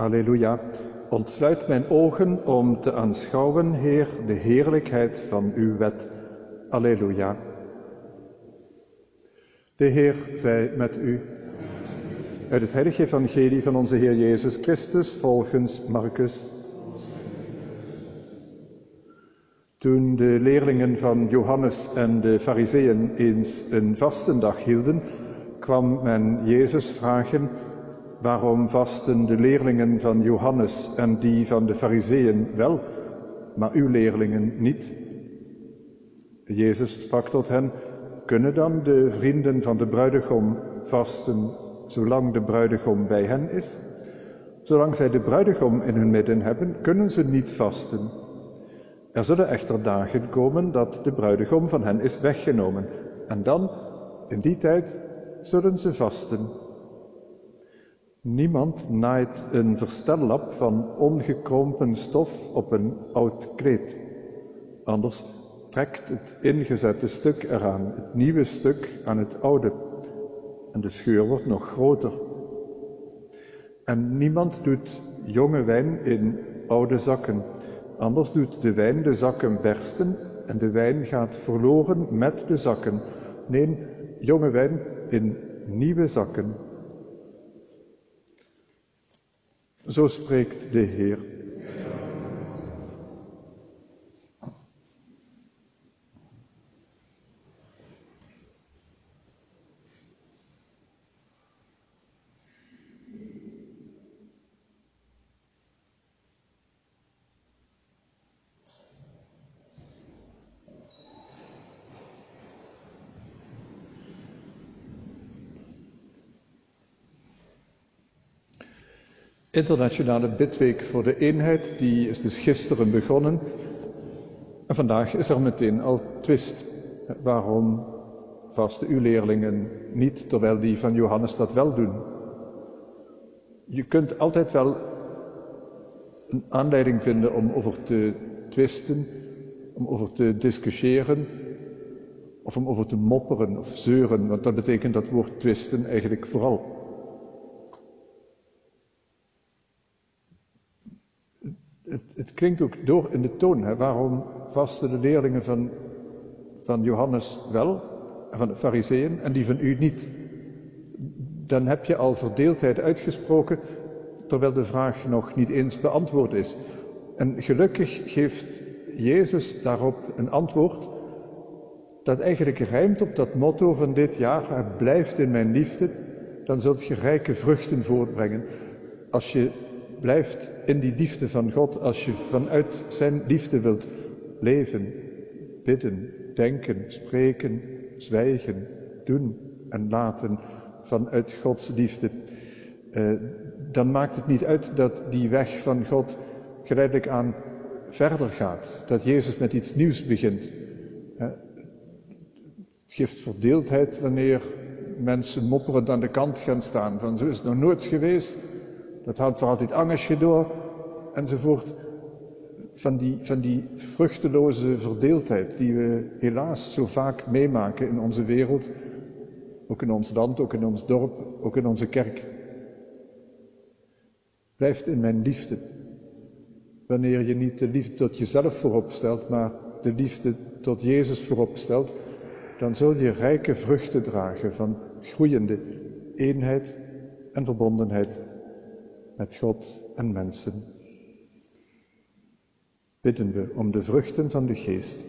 Halleluja. Ontsluit mijn ogen om te aanschouwen, Heer, de heerlijkheid van uw wet. Alleluia. De Heer zij met u. Uit het heilige evangelie van onze Heer Jezus Christus volgens Marcus. Toen de leerlingen van Johannes en de Fariseeën eens een vastendag hielden, kwam men Jezus vragen Waarom vasten de leerlingen van Johannes en die van de Fariseeën wel, maar uw leerlingen niet? Jezus sprak tot hen, kunnen dan de vrienden van de bruidegom vasten zolang de bruidegom bij hen is? Zolang zij de bruidegom in hun midden hebben, kunnen ze niet vasten. Er zullen echter dagen komen dat de bruidegom van hen is weggenomen. En dan, in die tijd, zullen ze vasten. Niemand naait een verstellap van ongekrompen stof op een oud kleed. Anders trekt het ingezette stuk eraan, het nieuwe stuk aan het oude. En de scheur wordt nog groter. En niemand doet jonge wijn in oude zakken. Anders doet de wijn de zakken bersten en de wijn gaat verloren met de zakken. Nee, jonge wijn in nieuwe zakken. Zo spreekt de Heer. Internationale Bidweek voor de Eenheid, die is dus gisteren begonnen. En vandaag is er meteen al twist. Waarom vasten uw leerlingen niet, terwijl die van Johannes dat wel doen? Je kunt altijd wel een aanleiding vinden om over te twisten, om over te discussiëren, of om over te mopperen of zeuren, want dat betekent dat woord twisten eigenlijk vooral. Het, het, klinkt ook door in de toon. Hè? Waarom vasten de leerlingen van, van Johannes wel, van de fariseeën, en die van u niet? Dan heb je al verdeeldheid uitgesproken, terwijl de vraag nog niet eens beantwoord is. En gelukkig geeft Jezus daarop een antwoord dat eigenlijk rijmt op dat motto van dit jaar, blijft in mijn liefde, dan zult je rijke vruchten voortbrengen. Als je blijft in die liefde van God als je vanuit Zijn liefde wilt leven, bidden, denken, spreken, zwijgen, doen en laten vanuit Gods liefde. Eh, dan maakt het niet uit dat die weg van God geleidelijk aan verder gaat. Dat Jezus met iets nieuws begint. Eh, het geeft verdeeldheid wanneer mensen mopperend aan de kant gaan staan. Van zo is het nog nooit geweest. Dat houdt voor altijd angstje door, enzovoort. Van die, van die vruchteloze verdeeldheid die we helaas zo vaak meemaken in onze wereld, ook in ons land, ook in ons dorp, ook in onze kerk. Blijft in mijn liefde. Wanneer je niet de liefde tot jezelf voorop stelt, maar de liefde tot Jezus voorop stelt, dan zul je rijke vruchten dragen van groeiende eenheid en verbondenheid met God en mensen. Bidden we om de vruchten van de geest